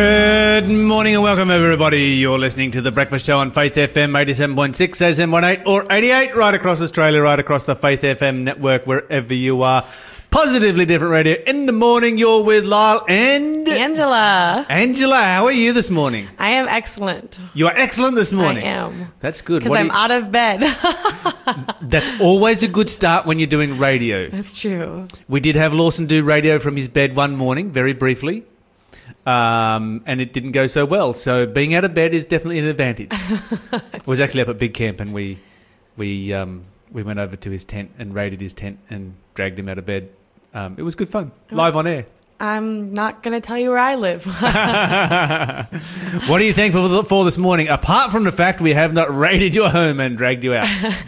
Good morning and welcome everybody. You're listening to the Breakfast Show on Faith FM 87.6, SM18 or 88 right across Australia, right across the Faith FM network, wherever you are. Positively different radio. In the morning, you're with Lyle and Angela. Angela. How are you this morning? I am excellent. You are excellent this morning. I am. That's good. Because What do I'm you- out of bed. That's always a good start when you're doing radio. That's true. We did have Lawson do radio from his bed one morning, very briefly, um, and it didn't go so well. So being out of bed is definitely an advantage. I was actually up at Big Camp, and we we um, we went over to his tent and raided his tent and dragged him out of bed. Um, it was good fun, live on air. I'm not going to tell you where I live. What are you thankful for this morning? Apart from the fact we have not raided your home and dragged you out.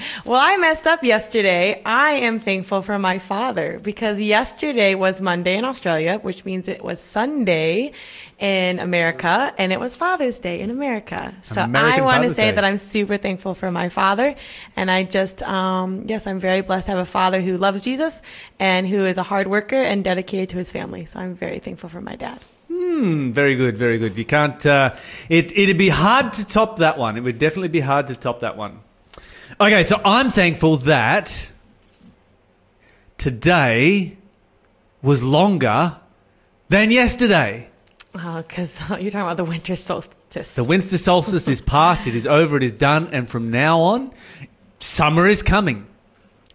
well, I messed up yesterday. I am thankful for my father because yesterday was Monday in Australia, which means it was Sunday in America, and it was Father's Day in America. So American I want to say Day. that I'm super thankful for my father. And I just, um, yes, I'm very blessed to have a father who loves Jesus and who is a hard worker and dedicated to his family. So I'm very thankful for my dad. Hmm, very good, very good. You can't. Uh, it it'd be hard to top that one. It would definitely be hard to top that one. Okay, so I'm thankful that today was longer than yesterday. Oh, because you're talking about the winter solstice. The winter solstice is past. It is over. It is done. And from now on, summer is coming.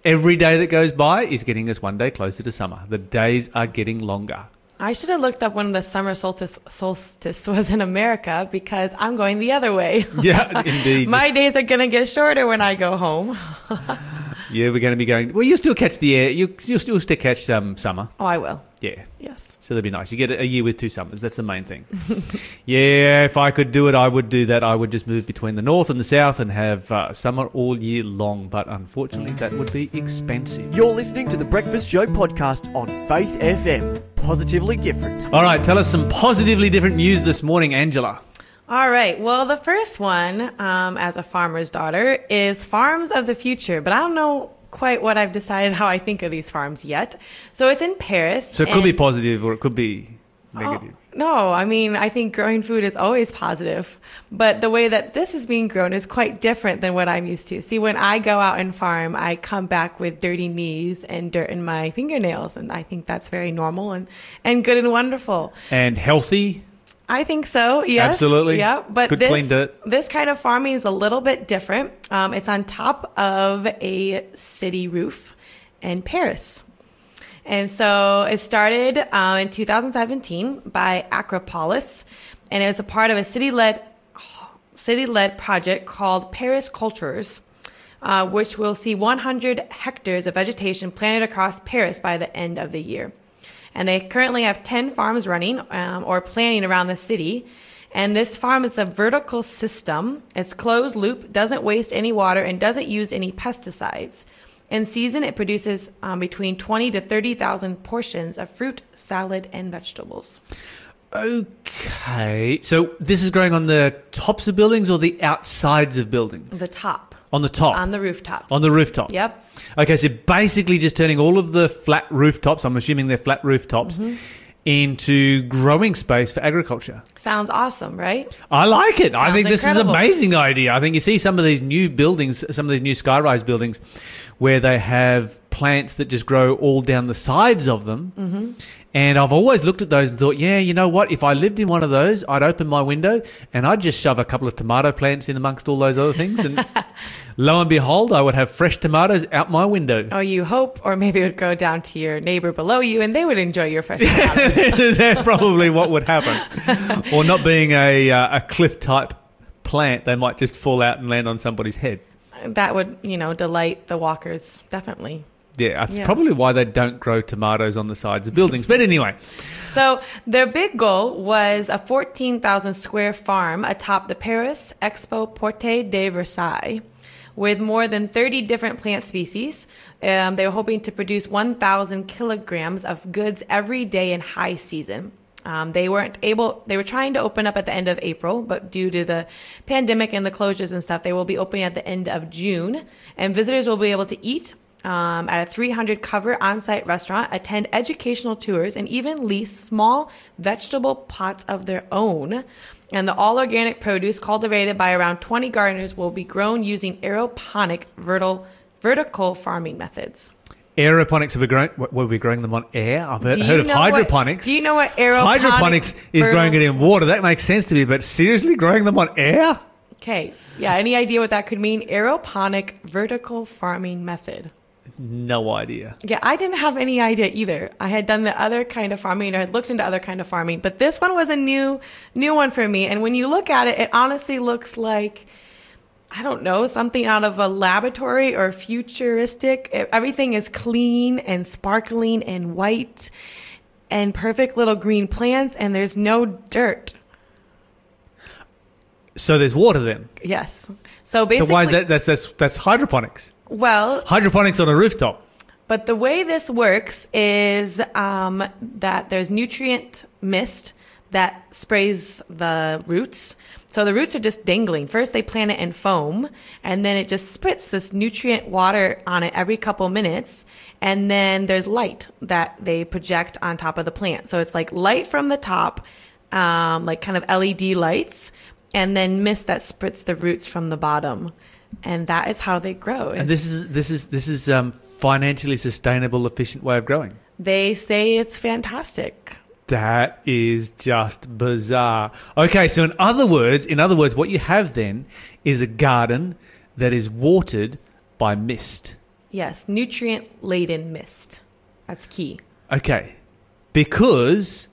Every day that goes by is getting us one day closer to summer. The days are getting longer. I should have looked up when the summer solstice, solstice was in America because I'm going the other way. Yeah, indeed. My days are going to get shorter when I go home. yeah, we're going to be going. Well, you still catch the air. You you still still catch um, summer. Oh, I will. Yeah. Yes. So that'd be nice. You get a year with two summers. That's the main thing. yeah, if I could do it, I would do that. I would just move between the north and the south and have uh, summer all year long. But unfortunately, that would be expensive. You're listening to the Breakfast Show podcast on Faith FM. Positively different. All right, tell us some positively different news this morning, Angela. All right. Well, the first one, um, as a farmer's daughter, is Farms of the Future, but I don't know quite what I've decided how I think of these farms yet. So it's in Paris. So it could be positive or it could be Oh, negative. no, I mean, I think growing food is always positive, but the way that this is being grown is quite different than what I'm used to. See, when I go out and farm, I come back with dirty knees and dirt in my fingernails, and I think that's very normal and, and good and wonderful. And healthy. I think so. Yes, Absolutely. Yeah, but Good this. This kind of farming is a little bit different. Um, it's on top of a city roof in Paris. And so it started uh, in 2017 by Agripolis, and it was a part of a city-led city-led project called Parisculteurs, uh, which will see 100 hectares of vegetation planted across Paris by the end of the year. And they currently have 10 farms running um, or planning around the city. And this farm is a vertical system. It's closed loop, doesn't waste any water, and doesn't use any pesticides. In season, it produces um, between 20 to 30,000 portions of fruit, salad, and vegetables. Okay. So this is growing on the tops of buildings or the outsides of buildings? The top, on the top. on the rooftop. on the rooftop. Yep. Okay, so basically just turning all of the flat rooftops, I'm assuming they're flat rooftops, Mm-hmm. into growing space for agriculture. Sounds awesome, right? I like it. I think this incredible. is an amazing idea. I think you see some of these new buildings, some of these new skyrise buildings, where they have plants that just grow all down the sides of them. Mm-hmm. And I've always looked at those and thought, yeah, you know what? If I lived in one of those, I'd open my window and I'd just shove a couple of tomato plants in amongst all those other things. And lo and behold, I would have fresh tomatoes out my window. Or you hope, or maybe it would go down to your neighbor below you and they would enjoy your fresh tomatoes. Is that probably what would happen? or not being a, uh, a cliff type plant, they might just fall out and land on somebody's head. that would, you know, delight the walkers, definitely. Yeah, that's Yeah. probably why they don't grow tomatoes on the sides of buildings. But anyway, So their big goal was a 14,000 square farm atop the Paris Expo Porte de Versailles with more than 30 different plant species. Um, they were hoping to produce 1,000 kilograms of goods every day in high season. Um, they weren't able, they were trying to open up at the end of April, but due to the pandemic and the closures and stuff, they will be opening at the end of June. And visitors will be able to eat um, at a 300 cover on site restaurant, attend educational tours, and even lease small vegetable pots of their own. And the all organic produce cultivated by around 20 gardeners will be grown using aeroponic vertical, vertical farming methods. Aeroponics, are we growing, what, were we growing them on air? I've heard, heard of know what- hydroponics. do you know what aeroponics? Hydroponics is vertical- growing it in water. That makes sense to me, but seriously, growing them on air? Okay. Yeah. Any idea what that could mean? Aeroponic vertical farming method. No idea. Yeah, I didn't have any idea either. I had done the other kind of farming, or had looked into other kind of farming, but this one was a new, new one for me. And when you look at it, it honestly looks like, I don't know, something out of a laboratory or futuristic. Everything is clean and sparkling and white, and perfect little green plants, and there's no dirt. So there's water then. Yes. So basically, so why is that? That's that's that's hydroponics. Well, Hydroponics on a rooftop. But the way this works is um, that there's nutrient mist that sprays the roots. So the roots are just dangling. First, they plant it in foam, and then it just spritz this nutrient water on it every couple minutes. And then there's light that they project on top of the plant. So it's like light from the top, um, like kind of LED lights, and then mist that spritz the roots from the bottom. And that is how they grow. And this is this is this is um, financially sustainable, efficient way of growing. They say it's fantastic. That is just bizarre. Okay, so in other words, in other words, what you have then is a garden that is watered by mist. Yes, nutrient laden mist. That's key. Okay, because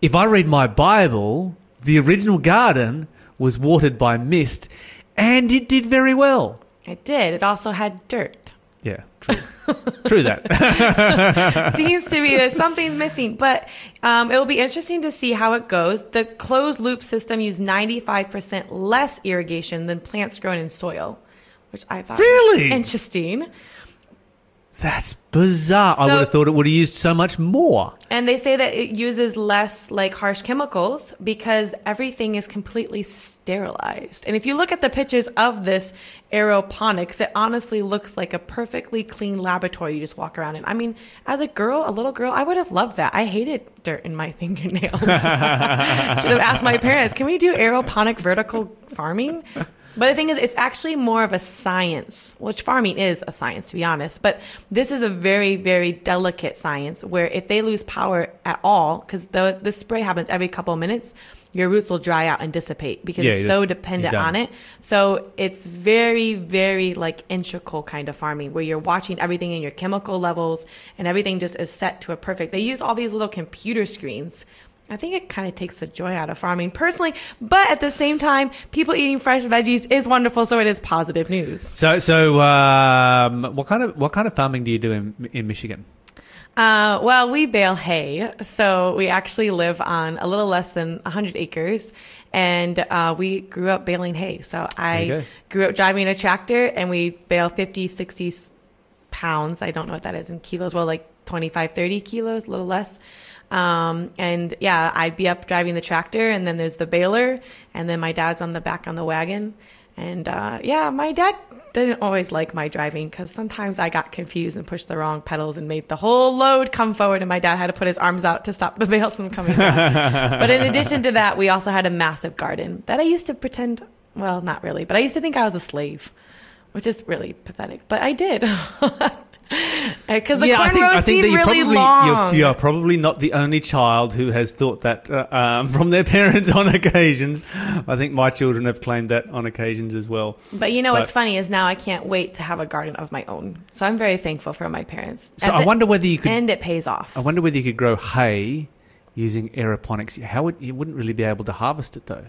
if I read my Bible, the original garden was watered by mist, and it did very well. It did. It also had dirt. Yeah, true. true that. Seems to be that something's missing, but um, it will be interesting to see how it goes. The closed loop system used 95% less irrigation than plants grown in soil, which I thought Really? was interesting. That's bizarre. I would have thought it would have used so much more. And they say that it uses less like harsh chemicals because everything is completely sterilized. And if you look at the pictures of this aeroponics, it honestly looks like a perfectly clean laboratory you just walk around in. I mean, as a girl, a little girl, I would have loved that. I hated dirt in my fingernails. Should have asked my parents, can we do aeroponic vertical farming? But the thing is, it's actually more of a science, which farming is a science, to be honest. But this is a very, very delicate science where if they lose power at all, because the, the spray happens every couple of minutes, your roots will dry out and dissipate because Yeah, it's so just- dependent on it. So it's very, very like integral kind of farming where you're watching everything in your chemical levels and everything just is set to a perfect. They use all these little computer screens. I think it kind of takes the joy out of farming personally, but at the same time, people eating fresh veggies is wonderful, so it is positive news. So, so um, what kind of what kind of farming do you do in in Michigan? Uh, well, we bale hay, so we actually live on a little less than 100 acres, and uh, we grew up baling hay. So I grew up driving a tractor, and we bale 50, 60 s- pounds. I don't know what that is in kilos. Well, like 25, 30 kilos, a little less. Um, and yeah, I'd be up driving the tractor, and then there's the baler, and then my dad's on the back on the wagon. And uh, yeah, my dad didn't always like my driving because sometimes I got confused and pushed the wrong pedals and made the whole load come forward, and my dad had to put his arms out to stop the bales from coming down. but in addition to that, we also had a massive garden that I used to pretend, well, not really, but I used to think I was a slave, which is really pathetic. But I did. Because the I corn think, I rows think seem really probably, long. You're, you're probably not the only child who has thought that uh, um, from their parents on occasions. I think my children have claimed that on occasions as well. But you know what's funny is now I can't wait to have a garden of my own. So I'm very thankful for my parents. So I the wonder whether you could. And it pays off. I wonder whether you could grow hay using aeroponics. How would you wouldn't really be able to harvest it though,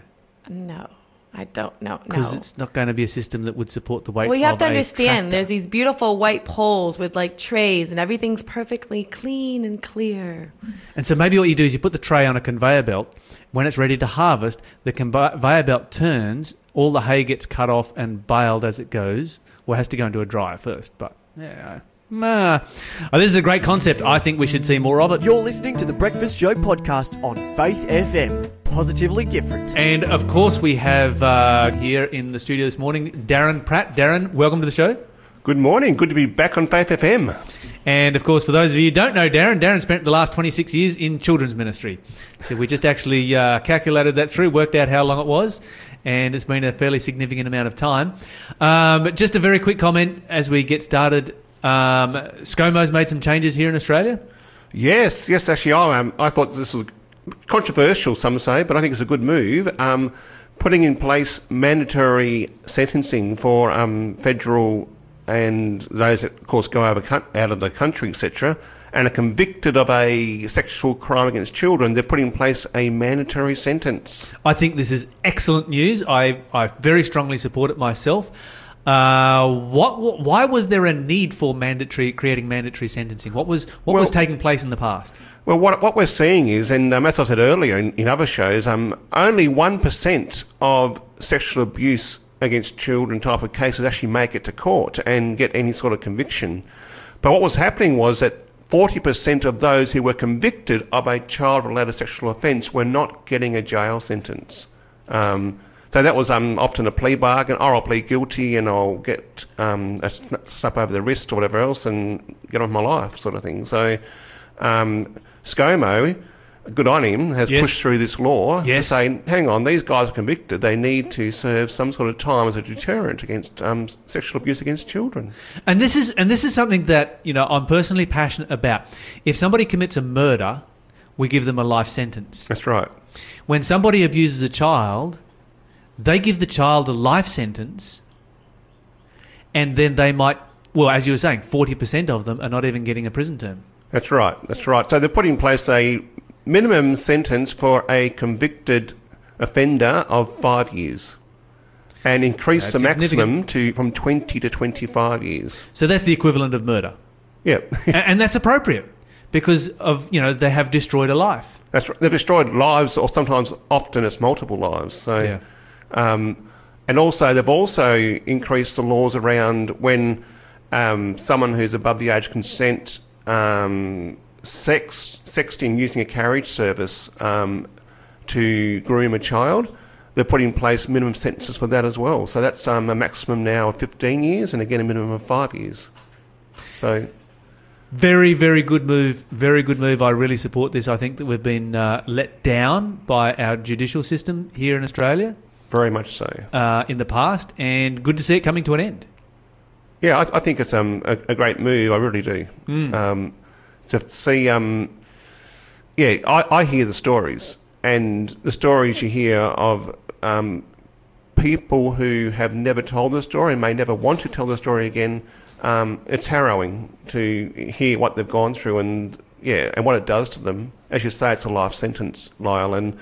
No, I don't know. No. because it's not going to be a system that would support the weight. Well, you have to understand there's these beautiful white poles with like trays and everything's perfectly clean and clear. And so maybe what you do is you put the tray on a conveyor belt. When it's ready to harvest, the conveyor belt turns, all the hay gets cut off and baled as it goes. Well, it has to go into a dryer first, but yeah. Nah. Oh, this is a great concept. I think we should see more of it. You're listening to the Breakfast Show podcast on Faith FM. Positively different. And of course, we have uh, here in the studio this morning Darren Pratt. Darren, welcome to the show. Good morning. Good to be back on Faith FM. And of course, for those of you who don't know Darren, Darren spent the last 26 years in children's ministry. So we just actually uh, calculated that through, worked out how long it was, and it's been a fairly significant amount of time. Um, just a very quick comment as we get started. Um, ScoMo's made some changes here in Australia. Yes, yes, actually, I, um, I thought this was controversial, some say, but I think it's a good move. Um, putting in place mandatory sentencing for um, federal and those that, of course, go over out of the country, etc., and are convicted of a sexual crime against children, they're putting in place a mandatory sentence. I think this is excellent news. I, I very strongly support it myself. Uh, what, what? Why was there a need for mandatory creating mandatory sentencing? What was what was taking place in the past? Well, what, what we're seeing is, and um, as I said earlier in, in other shows, um, only 1% of sexual abuse against children type of cases actually make it to court and get any sort of conviction. But what was happening was that 40% of those who were convicted of a child-related sexual offence were not getting a jail sentence. Um, so that was um, often a plea bargain. Oh, I'll plead guilty and I'll get um, a slap over the wrist or whatever else and get on with my life, sort of thing. So um, ScoMo, good on him, has Yes. pushed through this law Yes. to say, hang on, these guys are convicted. They need to serve some sort of time as a deterrent against um, sexual abuse against children. And this is and this is something that you know I'm personally passionate about. If somebody commits a murder, we give them a life sentence. That's right. When somebody abuses a child, they give the child a life sentence, and then they might, well, as you were saying, forty percent of them are not even getting a prison term. That's right. That's right. So they're putting in place a minimum sentence for a convicted offender of five years, and increase That's the maximum to from twenty to twenty-five years. So that's the equivalent of murder, Yeah, and, and that's appropriate because of you know they have destroyed a life. that's right. They've destroyed lives, or sometimes, often, it's multiple lives. So. Yeah. Um, and also, they've also increased the laws around when um, someone who's above the age of consent um, sex, sexting using a carriage service um, to groom a child. They're putting in place minimum sentences for that as well. So that's um, a maximum now of 15 years and again a minimum of five years. So, Very, very good move. Very good move. I really support this. I think that we've been uh, let down by our judicial system here in Australia very much so. uh, in the past, and good to see it coming to an end. Yeah, I, I think it's um, a, a great move. I really do. Um, to see, um, yeah, I, I hear the stories, and the stories you hear of um, people who have never told the story and may never want to tell the story again. Um, it's harrowing to hear what they've gone through, and yeah, and what it does to them. As you say, it's a life sentence, Lyle, and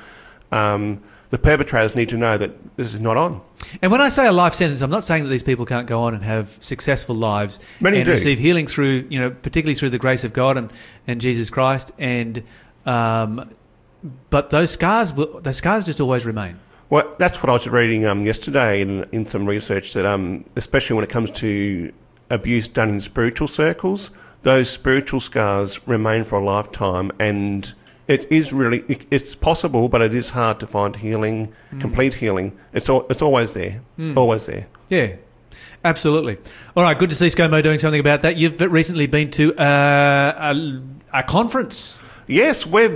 um, the perpetrators need to know that this is not on. And when I say a life sentence, I'm not saying that these people can't go on and have successful lives Many and do. receive healing through, you know, particularly through the grace of God and, and Jesus Christ. And um, but those scars, will, those scars just always remain. Well, that's what I was reading um, yesterday in, in some research that, um, especially when it comes to abuse done in spiritual circles, those spiritual scars remain for a lifetime, and it is really it, it's possible, but it is hard to find healing, complete healing. It's al- it's always there, always there. Yeah, absolutely. All right, good to see ScoMo doing something about that. You've recently been to uh, a, a conference. Yes, we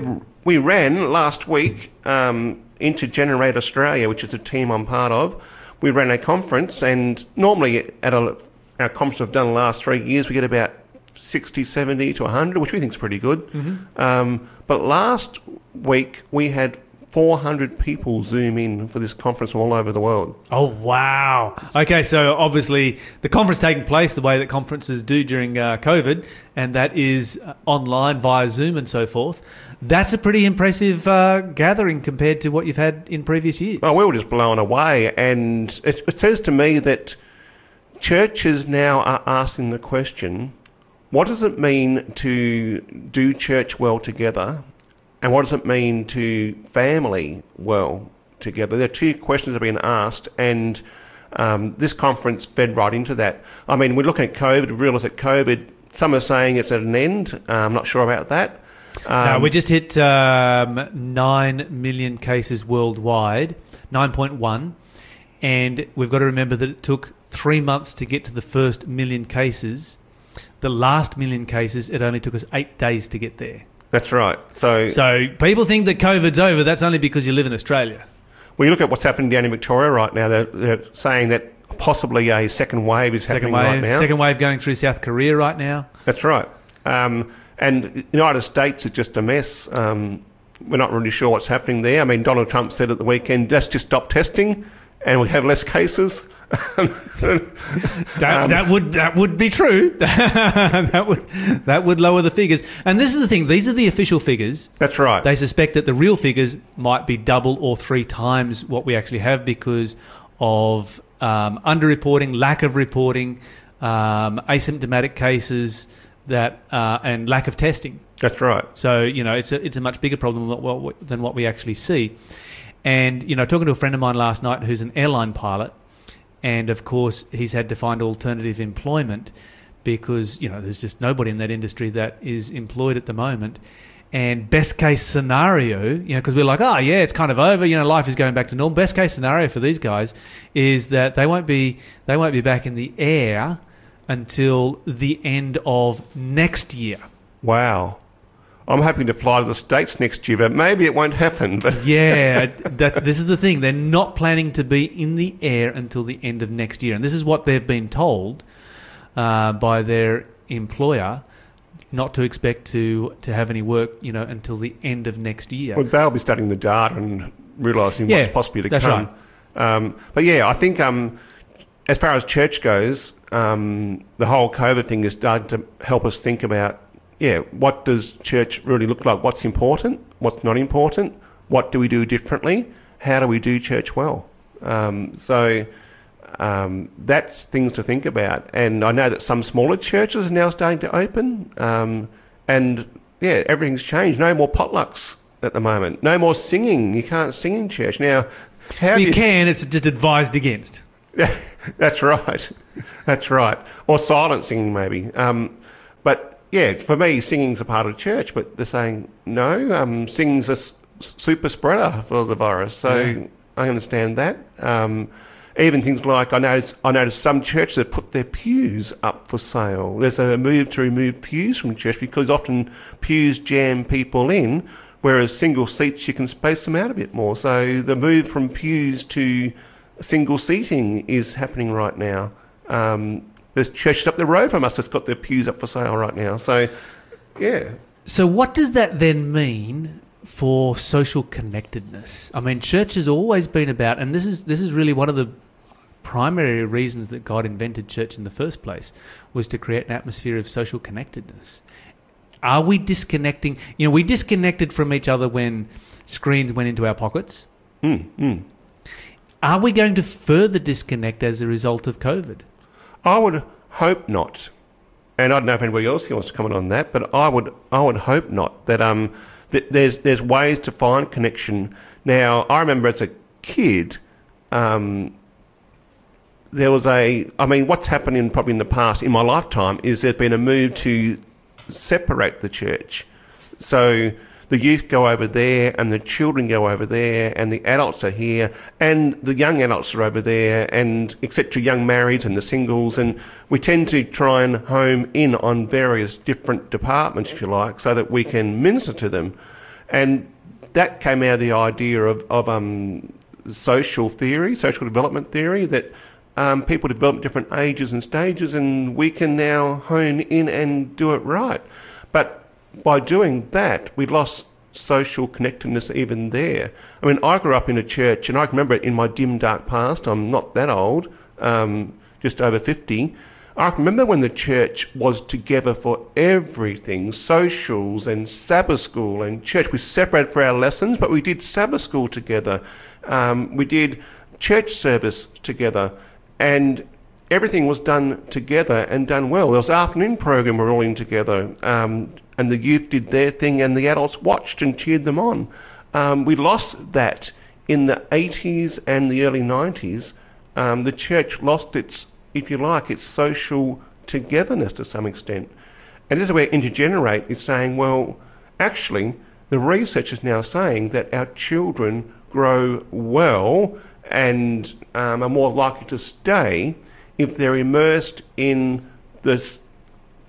we ran last week um, into Generate Australia, which is a team I'm part of. We ran a conference, and normally at a, our conference we've done the last three years, we get about 60, 70 to 100, which we think is pretty good. Um, but last week we had 400 people zoom in for this conference from all over the world. Oh wow! Okay, so obviously the conference taking place the way that conferences do during uh, COVID, and that is uh, online via Zoom and so forth. That's a pretty impressive uh, gathering compared to what you've had in previous years. Oh, we were just blown away. And it, it says to me that churches now are asking the question what does it mean to do church well together? And what does it mean to family well together? There are two questions that are being asked, and um, this conference fed right into that. I mean, we're looking at COVID, we realise that COVID, some are saying it's at an end. Uh, I'm not sure about that. no, Um, we just hit um, nine million cases worldwide, nine point one, and we've got to remember that it took three months to get to the first million cases. The last million cases, it only took us eight days to get there. That's right. So, So people think that COVID's over. That's only because you live in Australia. we look at what's happening down in Victoria right now. They're, they're saying that possibly a second wave is Second happening wave, right now. second wave going through South Korea right now. That's right. Um, and United States is just a mess. Um, we're not really sure what's happening there. I mean, Donald Trump said at the weekend, let's just stop testing and we have less cases. That, Um, that would that would be true. that would that would lower the figures. And this is the thing; these are the official figures. That's right. They suspect that the real figures might be double or three times what we actually have because of um, underreporting, lack of reporting, um, asymptomatic cases that uh, and lack of testing. That's right. So you know, it's a it's a much bigger problem than what, than what we actually see. And you know, talking to a friend of mine last night who's an airline pilot, and of course he's had to find alternative employment because you know there's just nobody in that industry that is employed at the moment. And best case scenario, you know, because we're like, oh yeah, it's kind of over. You know, life is going back to normal. Best case scenario for these guys is that they won't be they won't be back in the air until the end of next year. Wow. I'm hoping to fly to the States next year, but maybe it won't happen. But Yeah, that, this is the thing. They're not planning to be in the air until the end of next year, and this is what they've been told uh, by their employer, not to expect to to have any work, you know, until the end of next year. well, they'll be studying the data and realising Yeah, what's possibly to come. Um, but yeah, I think um, as far as church goes, um, the whole COVID thing is starting to help us think about, yeah, what does church really look like? What's important? What's not important? What do we do differently? How do we do church well? Um, so um, that's things to think about. And I know that some smaller churches are now starting to open. Um, and yeah, everything's changed. No more potlucks at the moment. No more singing. You can't sing in church now. Do you can. It's just advised against. that's right. That's right. Or silent singing, maybe. Um, but yeah, for me, singing's a part of church. But they're saying no. Um, singing's a s- super spreader for the virus. So Yeah. I understand that. Um, even things like I noticed, I noticed some churches have put their pews up for sale. There's a move to remove pews from church because often pews jam people in, whereas single seats you can space them out a bit more. So the move from pews to single seating is happening right now. Um, there's churches up the road from us that's got their pews up for sale right now. So, yeah, So, what does that then mean for social connectedness? I mean, church has always been about, and this is this is really one of the primary reasons that God invented church in the first place was to create an atmosphere of social connectedness. Are we disconnecting? You know, we disconnected from each other when screens went into our pockets. mm, mm. Are we going to further disconnect as a result of COVID? I would hope not. And I don't know if anybody else wants to comment on that, but I would I would hope not that um that there's there's ways to find connection. Now I remember as a kid, um, there was a I mean what's happened in probably in the past in my lifetime is there's been a move to separate the church. So the youth go over there and the children go over there and the adults are here and the young adults are over there and etc young marrieds and the singles and we tend to try and home in on various different departments if you like so that we can minister to them. And that came out of the idea of, of um, social theory social development theory that um, people develop different ages and stages and we can now hone in and do it right. But by doing that, we lost social connectedness even there. I mean, I grew up in a church, and I remember in my dim, dark past. I'm not that old, um, just over 50. I remember when the church was together for everything socials and Sabbath school and church. We separated for our lessons, but we did Sabbath school together. Um, we did church service together. And everything was done together and done well. There was an afternoon program we were all in together, um, and the youth did their thing, and the adults watched and cheered them on. Um, we lost that in the 80s and the early 90s. Um, the church lost its, if you like, its social togetherness to some extent. And this is where Intergenerate is saying, well, actually, the research is now saying that our children grow well and um, are more likely to stay if they're immersed in the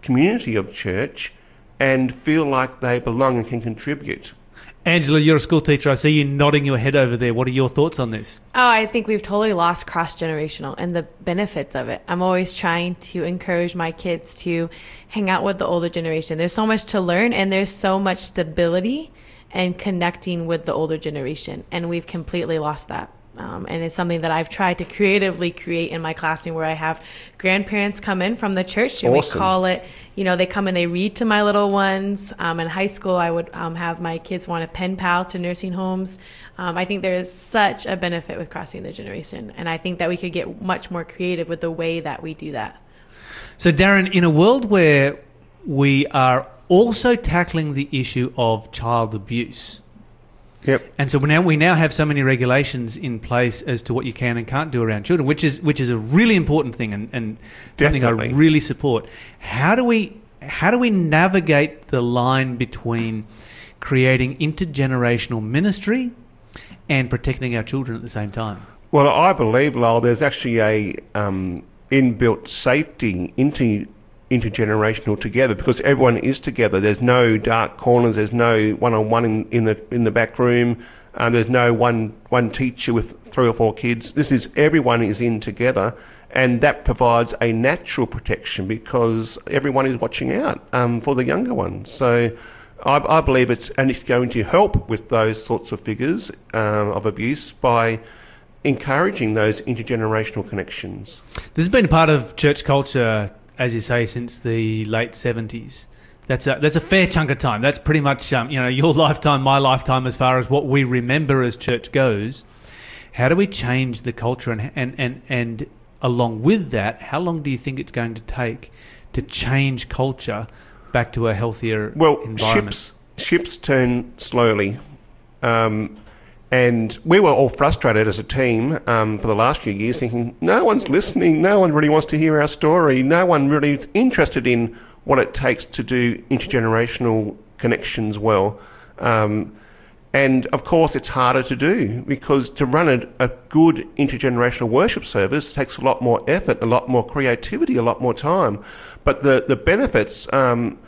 community of church and feel like they belong and can contribute. Angela, you're a school teacher. I see you nodding your head over there. What are your thoughts on this? Oh, I think we've totally lost cross generational and the benefits of it. I'm always trying to encourage my kids to hang out with the older generation. There's so much to learn and there's so much stability and connecting with the older generation. And we've completely lost that. Um, and it's something that I've tried to creatively create in my classroom where I have grandparents come in from the church and Awesome. we call it, you know, they come and they read to my little ones. Um, in high school, I would um, have my kids want a pen pal to nursing homes. Um, I think there is such a benefit with crossing the generation. And I think that we could get much more creative with the way that we do that. So, Darren, in a world where we are also tackling the issue of child abuse, Yep. and so now we now have so many regulations in place as to what you can and can't do around children, which is which is a really important thing and, and something I really support. How do we how do we navigate the line between creating intergenerational ministry and protecting our children at the same time? Well, I believe, Lyle, there's actually a um, inbuilt safety into intergenerational together because everyone is together. There's no dark corners. There's no one-on-one in, in the in the back room. Um, there's no one one teacher with three or four kids. This is everyone is in together, and that provides a natural protection because everyone is watching out um, for the younger ones. So. I, I believe it's and it's going to help with those sorts of figures um, of abuse by encouraging those intergenerational connections. This has been part of church culture, as you say, since the late seventies. That's a that's a fair chunk of time. That's pretty much um, you know your lifetime, my lifetime, as far as what we remember as church goes. How do we change the culture, and and and and along with that, how long do you think it's going to take to change culture back to a healthier Well, environment? ships ships turn slowly, um, and we were all frustrated as a team um, for the last few years, thinking no one's listening, no one really wants to hear our story, no one really is interested in what it takes to do intergenerational connections well. Um, and of course, it's harder to do because to run a, a good intergenerational worship service takes a lot more effort, a lot more creativity, a lot more time. But the, the benefits, um,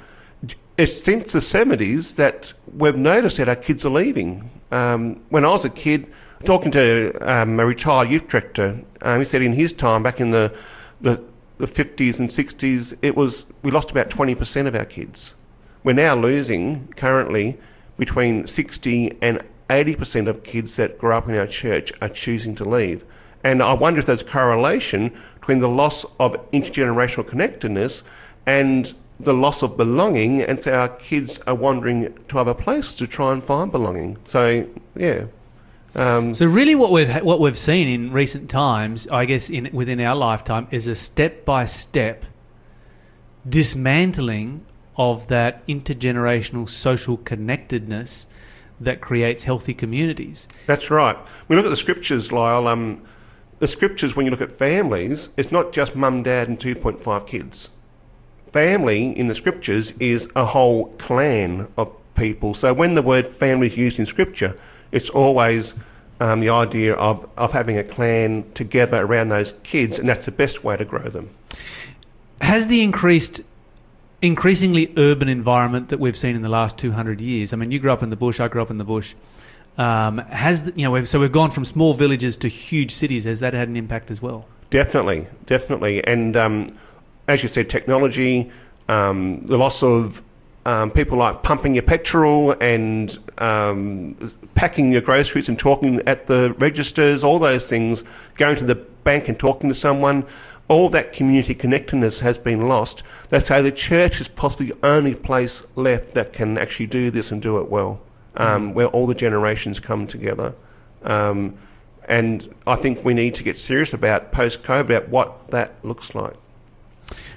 it's since the 70s that we've noticed that our kids are leaving. Um, when I was a kid, talking to um, a retired youth director, um, he said in his time, back in the, the, the 50s and 60s, it was we lost about 20% of our kids. We're now losing currently between 60 and 80% of kids that grow up in our church are choosing to leave. And I wonder if there's correlation between the loss of intergenerational connectedness and the loss of belonging, and so our kids are wandering to other places to try and find belonging. So, yeah. Um, So really, what we've what we've seen in recent times, I guess, in within our lifetime, is a step by step dismantling of that intergenerational social connectedness that creates healthy communities. That's right. We look at the scriptures, Lyle. Um, the scriptures, when you look at families, it's not just mum, dad, and 2.5 kids. Family in the scriptures is a whole clan of people. So when the word family is used in scripture, it's always um, the idea of, of having a clan together around those kids, and that's the best way to grow them. Has the increased increasingly urban environment that we've seen in the last 200 years. I mean, you grew up in the bush, I grew up in the bush. Um, has the, you know? We've, so we've gone from small villages to huge cities. Has that had an impact as well? Definitely, definitely. And um, as you said, technology, um, the loss of um, people like pumping your petrol and um, packing your groceries and talking at the registers, all those things, going to the bank and talking to someone, all that community connectedness has been lost. They say the church is possibly the only place left that can actually do this and do it well, um, where all the generations come together. Um, and I think we need to get serious about post COVID, about what that looks like.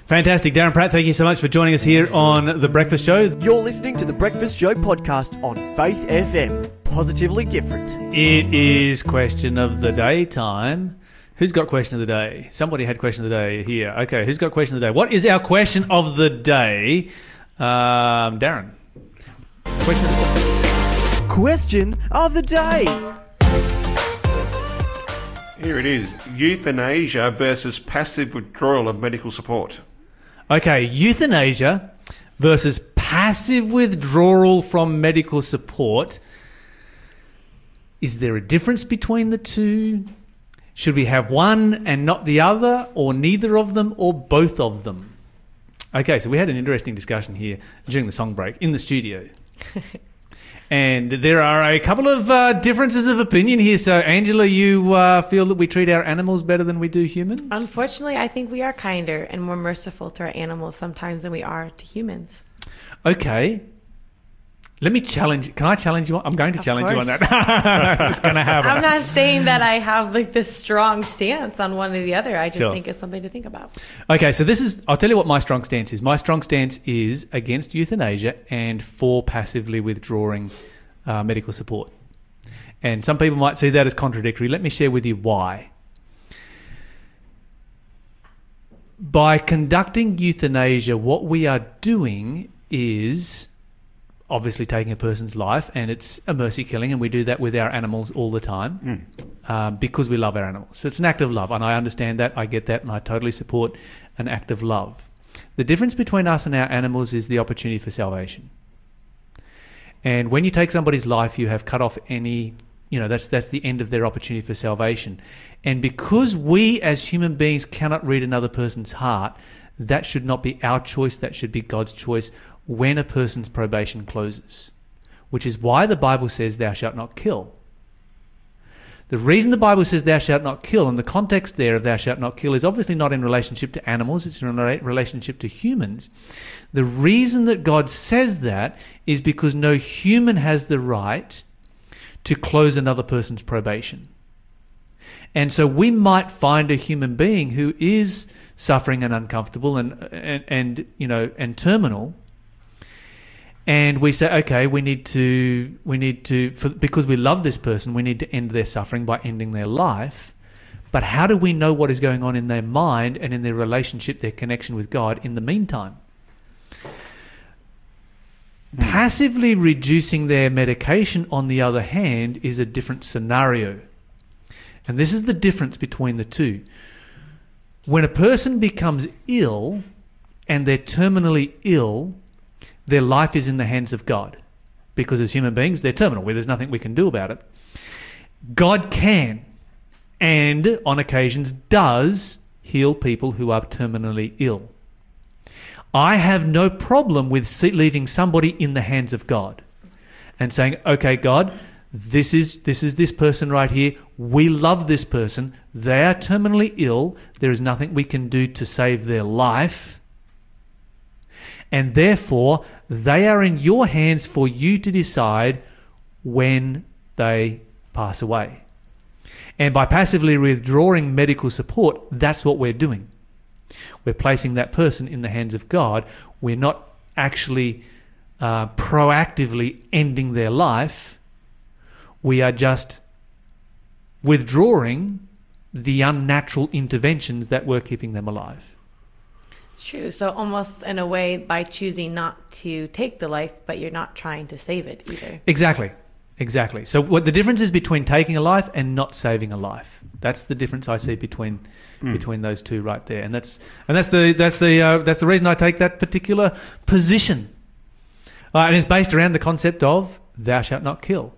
Fantastic, Darren Pratt. Thank you so much for joining us here on the Breakfast Show. You're listening to the Breakfast Show podcast on Faith FM. Positively different. It is question of the day time. Who's got question of the day? Somebody had question of the day here. Okay, who's got question of the day? What is our question of the day? Um, Darren. Question of the day. Question of the day. Here it is euthanasia versus passive withdrawal of medical support. Okay, euthanasia versus passive withdrawal from medical support. Is there a difference between the two? Should we have one and not the other, or neither of them, or both of them? Okay, so we had an interesting discussion here during the song break in the studio. and there are a couple of uh, differences of opinion here. So, Angela, you uh, feel that we treat our animals better than we do humans? Unfortunately, I think we are kinder and more merciful to our animals sometimes than we are to humans. Okay. Let me challenge. Can I challenge you? On, I'm going to Of challenge you on that. it's going to happen. I'm not saying that I have like this strong stance on one or the other. I just Sure. think it's something to think about. Okay, so this is. I'll tell you what my strong stance is. My strong stance is against euthanasia and for passively withdrawing uh, medical support. And some people might see that as contradictory. Let me share with you why. By conducting euthanasia, what we are doing is obviously taking a person's life, and it's a mercy killing, and we do that with our animals all the time um, because we love our animals. So it's an act of love, and I understand that, I get that, and I totally support an act of love. The difference between us and our animals is the opportunity for salvation. And when you take somebody's life, you have cut off any, you know, that's that's the end of their opportunity for salvation. And because we as human beings cannot read another person's heart, that should not be our choice, that should be God's choice when a person's probation closes. Which is why the Bible says thou shalt not kill. The reason the Bible says thou shalt not kill, and the context there of thou shalt not kill, is obviously not in relationship to animals, it's in relationship to humans. The reason that God says that is because no human has the right to close another person's probation. And so we might find a human being who is suffering and uncomfortable and, and, and you know and terminal and we say okay we need to we need to for, because we love this person we need to end their suffering by ending their life. But how do we know what is going on in their mind and in their relationship their connection with god in the meantime? Hmm. Passively reducing their medication on the other hand is a different scenario. And this is the difference between the two. When a person becomes ill and they're terminally ill their life is in the hands of God. Because as human beings, they're terminal, where there's nothing we can do about it. God can, and on occasions does, heal people who are terminally ill. I have no problem with leaving somebody in the hands of God and saying, okay, God, this is this is this person right here. We love this person. They are terminally ill. There is nothing we can do to save their life and therefore they are in your hands for you to decide when they pass away. And by passively withdrawing medical support, that's what we're doing. We're placing that person in the hands of God. We're not actually uh, proactively ending their life. We are just withdrawing the unnatural interventions that were keeping them alive. It's true. So almost in a way, by choosing not to take the life, but you're not trying to save it either. Exactly. Exactly. So what the difference is between taking a life and not saving a life. That's the difference I see between between those two right there. And that's and that's the that's the uh, that's the reason I take that particular position. Uh, and it's based around the concept of thou shalt not kill.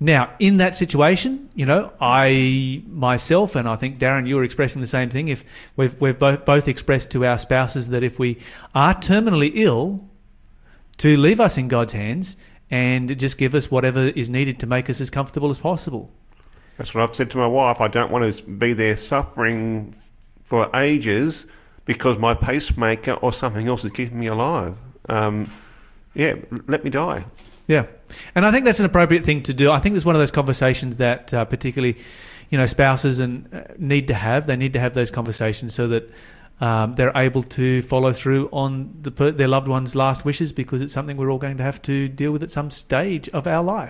Now, in that situation, you know, I myself and I think Darren, you were expressing the same thing. If we've we've both both expressed to our spouses that if we are terminally ill, to leave us in God's hands and just give us whatever is needed to make us as comfortable as possible. That's what I've said to my wife. I don't want to be there suffering for ages because my pacemaker or something else is keeping me alive. Um, yeah, let me die. Yeah, and I think that's an appropriate thing to do. I think it's one of those conversations that uh, particularly, you know, spouses and uh, need to have. They need to have those conversations so that um, they're able to follow through on the their loved one's last wishes because it's something we're all going to have to deal with at some stage of our life.